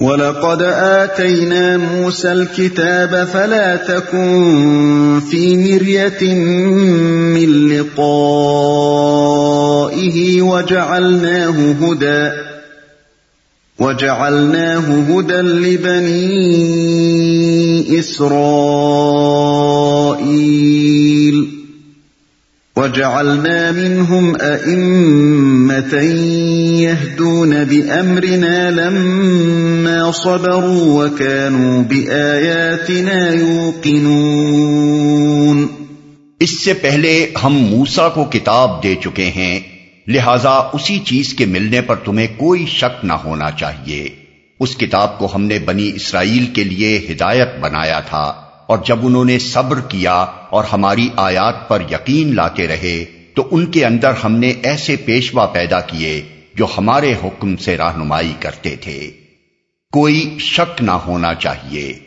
وَلَقَدْ آتَيْنَا مُوسَى الْكِتَابَ فَلَا تَكُنْ فِي مِرْيَةٍ مِّن لِقَائِهِ وَجَعَلْنَاهُ هُدًى وَجَعَلْنَاهُ هُدًى لِبَنِي إِسْرَائِيلَ وَجَعَلْنَا مِنْهُمْ أَئِمَّةً يَهْدُونَ بِأَمْرِنَا لَمَّا صَبَرُوا وَكَانُوا بِآيَاتِنَا يُوقِنُونَ. اس سے پہلے ہم موسا کو کتاب دے چکے ہیں، لہذا اسی چیز کے ملنے پر تمہیں کوئی شک نہ ہونا چاہیے۔ اس کتاب کو ہم نے بنی اسرائیل کے لیے ہدایت بنایا تھا۔ اور جب انہوں نے صبر کیا اور ہماری آیات پر یقین لاتے رہے، تو ان کے اندر ہم نے ایسے پیشوا پیدا کیے جو ہمارے حکم سے رہنمائی کرتے تھے۔ کوئی شک نہ ہونا چاہیے۔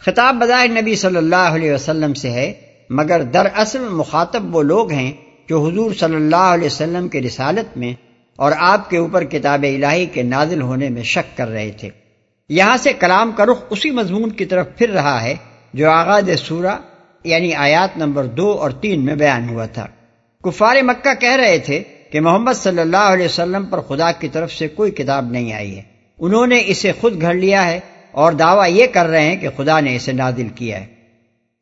خطاب بظاہر نبی صلی اللہ علیہ وسلم سے ہے، مگر در اصل مخاطب وہ لوگ ہیں جو حضور صلی اللہ علیہ وسلم کے رسالت میں اور آپ کے اوپر کتاب الہی کے نازل ہونے میں شک کر رہے تھے۔ یہاں سے کلام کا رخ اسی مضمون کی طرف پھر رہا ہے جو آغاز سورہ یعنی آیات نمبر دو اور تین میں بیان ہوا تھا۔ کفار مکہ کہہ رہے تھے کہ محمد صلی اللہ علیہ وسلم پر خدا کی طرف سے کوئی کتاب نہیں آئی ہے۔ انہوں نے اسے خود گھڑ لیا ہے اور دعویٰ یہ کر رہے ہیں کہ خدا نے اسے نادل کیا ہے۔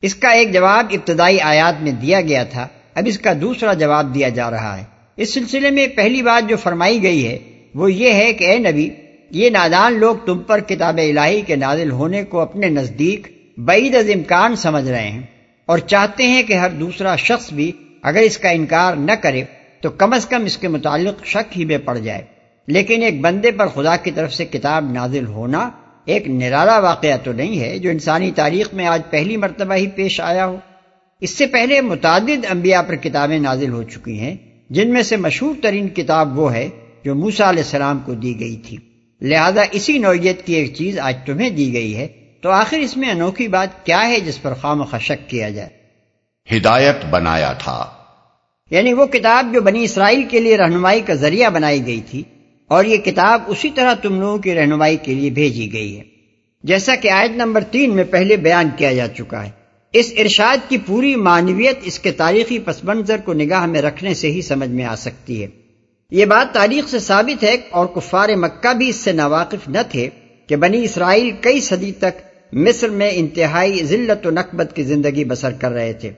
اس کا ایک جواب ابتدائی آیات میں دیا گیا تھا۔ اب اس کا دوسرا جواب دیا جا رہا ہے۔ اس سلسلے میں پہلی بات جو فرمائی گئی ہے، وہ یہ ہے کہ اے نبی، یہ نادان لوگ تم پر کتاب الہی کے نازل ہونے کو اپنے نزدیک بعید از امکان سمجھ رہے ہیں اور چاہتے ہیں کہ ہر دوسرا شخص بھی اگر اس کا انکار نہ کرے تو کم از کم اس کے متعلق شک ہی میں پڑ جائے۔ لیکن ایک بندے پر خدا کی طرف سے کتاب نازل ہونا ایک نرالا واقعہ تو نہیں ہے جو انسانی تاریخ میں آج پہلی مرتبہ ہی پیش آیا ہو۔ اس سے پہلے متعدد انبیاء پر کتابیں نازل ہو چکی ہیں، جن میں سے مشہور ترین کتاب وہ ہے جو موسا علیہ السلام کو دی گئی تھی۔ لہذا اسی نوعیت کی ایک چیز آج تمہیں دی گئی ہے۔ تو آخر اس میں انوکھی بات کیا ہے جس پر خام خشک کیا جائے؟ ہدایت بنایا تھا۔ یعنی وہ کتاب جو بنی اسرائیل کے لیے رہنمائی کا ذریعہ بنائی گئی تھی اور یہ کتاب اسی طرح تم لوگوں کی رہنمائی کے لیے بھیجی گئی ہے۔ جیسا کہ آیت نمبر تین میں پہلے بیان کیا جا چکا ہے۔ اس ارشاد کی پوری معنویت اس کے تاریخی پس منظر کو نگاہ میں رکھنے سے ہی سمجھ میں آ سکتی ہے۔ یہ بات تاریخ سے ثابت ہے اور کفار مکہ بھی اس سے ناواقف نہ تھے کہ بنی اسرائیل کئی صدی تک مصر میں انتہائی ذلت و نقبت کی زندگی بسر کر رہے تھے۔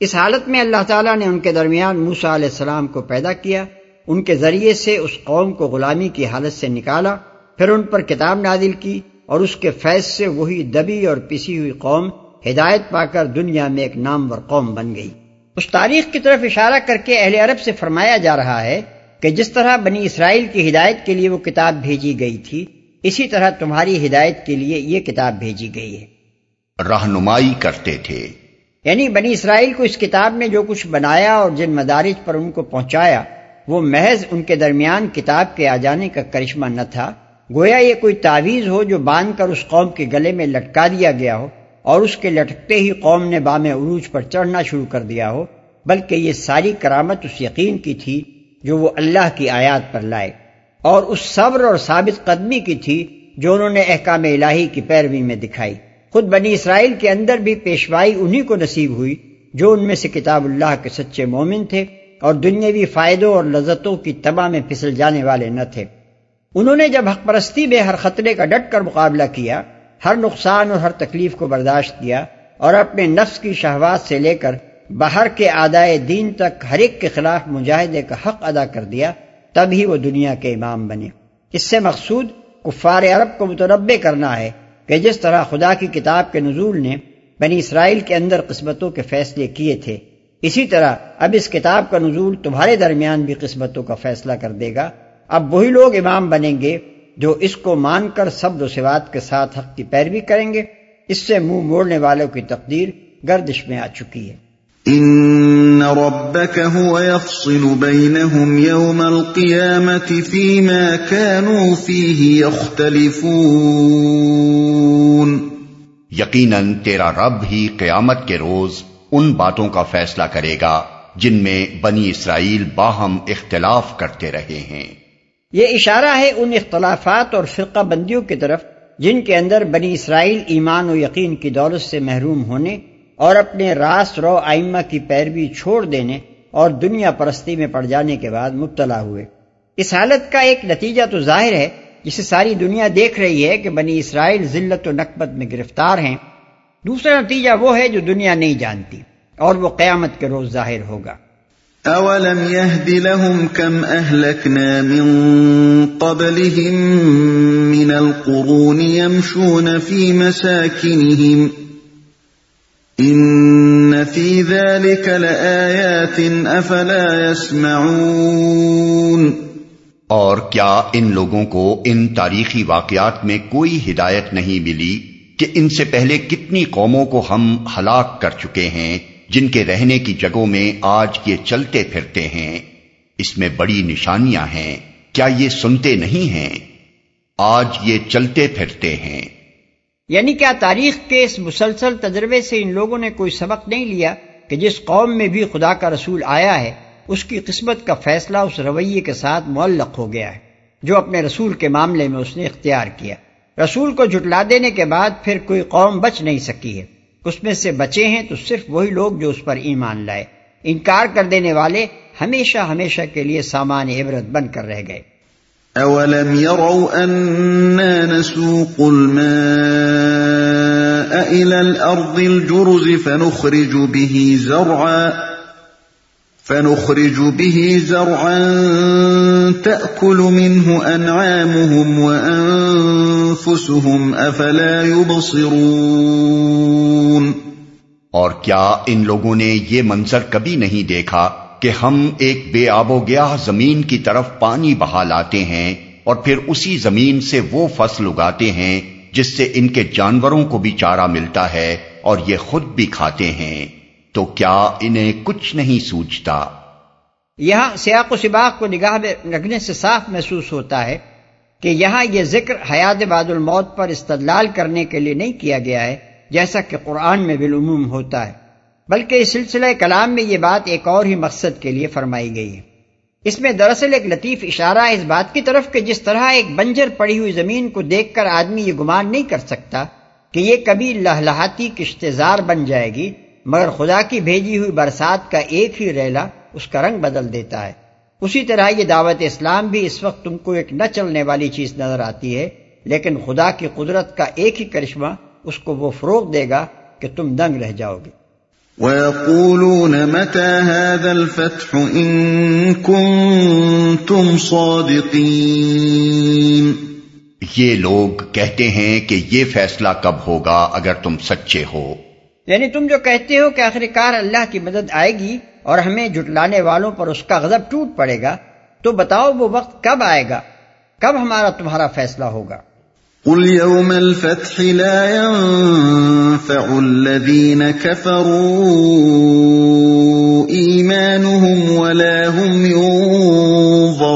اس حالت میں اللہ تعالیٰ نے ان کے درمیان موسا علیہ السلام کو پیدا کیا۔ ان کے ذریعے سے اس قوم کو غلامی کی حالت سے نکالا۔ پھر ان پر کتاب نادل کی اور اس کے فیض سے وہی دبی اور پسی ہوئی قوم ہدایت پا کر دنیا میں ایک نامور قوم بن گئی۔ اس تاریخ کی طرف اشارہ کر کے اہل عرب سے فرمایا جا رہا ہے کہ جس طرح بنی اسرائیل کی ہدایت کے لیے وہ کتاب بھیجی گئی تھی اسی طرح تمہاری ہدایت کے لیے یہ کتاب بھیجی گئی ہے۔ رہنمائی کرتے تھے۔ یعنی بنی اسرائیل کو اس کتاب میں جو کچھ بنایا اور جن مدارج پر ان کو پہنچایا وہ محض ان کے درمیان کتاب کے آ جانے کا کرشمہ نہ تھا۔ گویا یہ کوئی تعویذ ہو جو باندھ کر اس قوم کے گلے میں لٹکا دیا گیا ہو اور اس کے لٹکتے ہی قوم نے بام عروج پر چڑھنا شروع کر دیا ہو بلکہ یہ ساری کرامت اس یقین کی تھی جو وہ اللہ کی آیات پر لائے۔ اور اس صبر اور ثابت قدمی کی تھی جو انہوں نے احکام الہی کی پیروی میں دکھائی۔ خود بنی اسرائیل کے اندر بھی پیشوائی انہی کو نصیب ہوئی جو ان میں سے کتاب اللہ کے سچے مومن تھے اور دنیاوی فائدوں اور لذتوں کی تباہ میں پھسل جانے والے نہ تھے۔ انہوں نے جب حق پرستی میں ہر خطرے کا ڈٹ کر مقابلہ کیا، ہر نقصان اور ہر تکلیف کو برداشت کیا اور اپنے نفس کی شہوات سے لے کر باہر کے آدائے دین تک ہر ایک کے خلاف مجاہدے کا حق ادا کر دیا تب ہی وہ دنیا کے امام بنے۔ اس سے مقصود کفار عرب کو متربع کرنا ہے کہ جس طرح خدا کی کتاب کے نزول نے بنی اسرائیل کے اندر قسمتوں کے فیصلے کیے تھے، اسی طرح اب اس کتاب کا نزول تمہارے درمیان بھی قسمتوں کا فیصلہ کر دے گا۔ اب وہی لوگ امام بنیں گے جو اس کو مان کر سب و سوات کے ساتھ حق کی پیروی کریں گے۔ اس سے منہ مو موڑنے والوں کی تقدیر گردش میں آ چکی ہے۔ ان ربك هو يفصل بينهم يوم القيامة فيما كانوا فيه يختلفون یقیناً تیرا رب ہی قیامت کے روز ان باتوں کا فیصلہ کرے گا جن میں بنی اسرائیل باہم اختلاف کرتے رہے ہیں۔ یہ اشارہ ہے ان اختلافات اور فرقہ بندیوں کی طرف جن کے اندر بنی اسرائیل ایمان و یقین کی دولت سے محروم ہونے اور اپنے راست رو آئمہ کی پیروی چھوڑ دینے اور دنیا پرستی میں پڑ جانے کے بعد مبتلا ہوئے۔ اس حالت کا ایک نتیجہ تو ظاہر ہے، جسے ساری دنیا دیکھ رہی ہے کہ بنی اسرائیل ذلت و نقبت میں گرفتار ہیں۔ دوسرا نتیجہ وہ ہے جو دنیا نہیں جانتی اور وہ قیامت کے روز ظاہر ہوگا۔ اولم يهد لهم كم اهلكنا من قبلهم من القرون يمشون في مساكنهم ان في ذلك لآيات افلا يسمعون اور کیا ان لوگوں کو ان تاریخی واقعات میں کوئی ہدایت نہیں ملی کہ ان سے پہلے کتنی قوموں کو ہم ہلاک کر چکے ہیں جن کے رہنے کی جگہوں میں آج یہ چلتے پھرتے ہیں؟ اس میں بڑی نشانیاں ہیں، کیا یہ سنتے نہیں ہیں؟ آج یہ چلتے پھرتے ہیں۔ یعنی کیا تاریخ کے اس مسلسل تجربے سے ان لوگوں نے کوئی سبق نہیں لیا کہ جس قوم میں بھی خدا کا رسول آیا ہے، اس کی قسمت کا فیصلہ اس رویے کے ساتھ معلق ہو گیا ہے، جو اپنے رسول کے معاملے میں اس نے اختیار کیا۔ رسول کو جھٹلا دینے کے بعد پھر کوئی قوم بچ نہیں سکی ہے۔ اس میں سے بچے ہیں تو صرف وہی لوگ جو اس پر ایمان لائے۔ انکار کر دینے والے ہمیشہ ہمیشہ کے لیے سامان عبرت بن کر رہ گئے۔ اولم يروا اننا نسوق الماء الى الارض الجرز فنخرج به زرعا فنخرج به زرعا تأكل منه انعامهم وانفسهم افلا يبصرون اور کیا ان لوگوں نے یہ منظر کبھی نہیں دیکھا؟ کہ ہم ایک بے آب و گیا زمین کی طرف پانی بہا لاتے ہیں اور پھر اسی زمین سے وہ فصل اگاتے ہیں جس سے ان کے جانوروں کو بھی چارہ ملتا ہے اور یہ خود بھی کھاتے ہیں۔ تو کیا انہیں کچھ نہیں سوچتا؟ یہاں سیاق و سباق کو نگاہ میں رکھنے سے صاف محسوس ہوتا ہے کہ یہاں یہ ذکر حیات بعد الموت پر استدلال کرنے کے لیے نہیں کیا گیا ہے، جیسا کہ قرآن میں بالعموم ہوتا ہے۔ بلکہ اس سلسلہ کلام میں یہ بات ایک اور ہی مقصد کے لیے فرمائی گئی ہے۔ اس میں دراصل ایک لطیف اشارہ اس بات کی طرف کہ جس طرح ایک بنجر پڑی ہوئی زمین کو دیکھ کر آدمی یہ گمان نہیں کر سکتا کہ یہ کبھی لہلہاتی کشتزار بن جائے گی، مگر خدا کی بھیجی ہوئی برسات کا ایک ہی ریلا اس کا رنگ بدل دیتا ہے۔ اسی طرح یہ دعوت اسلام بھی اس وقت تم کو ایک نہ چلنے والی چیز نظر آتی ہے، لیکن خدا کی قدرت کا ایک ہی کرشمہ اس کو وہ فروغ دے گا کہ تم دنگ رہ جاؤ گے۔ وَيَقُولُونَ مَتَى هَذَا الْفَتْحُ إِن كُنتُمْ صَادِقِينَ یہ لوگ کہتے ہیں کہ یہ فیصلہ کب ہوگا اگر تم سچے ہو؟ یعنی تم جو کہتے ہو کہ آخرکار اللہ کی مدد آئے گی اور ہمیں جٹلانے والوں پر اس کا غضب ٹوٹ پڑے گا تو بتاؤ وہ وقت کب آئے گا؟ کب ہمارا تمہارا فیصلہ ہوگا؟ قل يوم الفتح لا ينفع الذين كفروا ايمانهم ولا هم ينظرون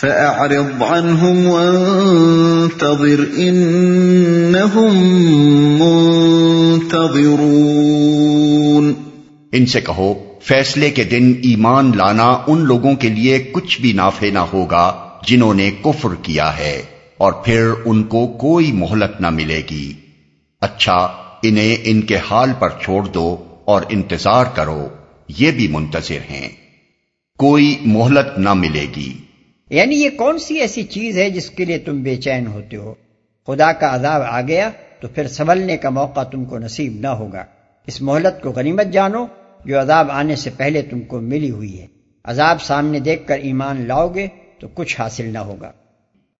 فاعرض عنهم وانتظر انهم منتظرون ان سے کہو، فیصلے کے دن ایمان لانا ان لوگوں کے لیے کچھ بھی نافع نہ ہوگا۔ جنہوں نے کفر کیا ہے، اور پھر ان کو کوئی مہلت نہ ملے گی۔ اچھا انہیں ان کے حال پر چھوڑ دو اور انتظار کرو، یہ بھی منتظر ہیں۔ کوئی مہلت نہ ملے گی۔ یعنی یہ کون سی ایسی چیز ہے جس کے لیے تم بے چین ہوتے ہو؟ خدا کا عذاب آ گیا تو پھر سنبھلنے کا موقع تم کو نصیب نہ ہوگا۔ اس مہلت کو غنیمت جانو، جو عذاب آنے سے پہلے تم کو ملی ہوئی ہے۔ عذاب سامنے دیکھ کر ایمان لاؤ گے تو کچھ حاصل نہ ہوگا۔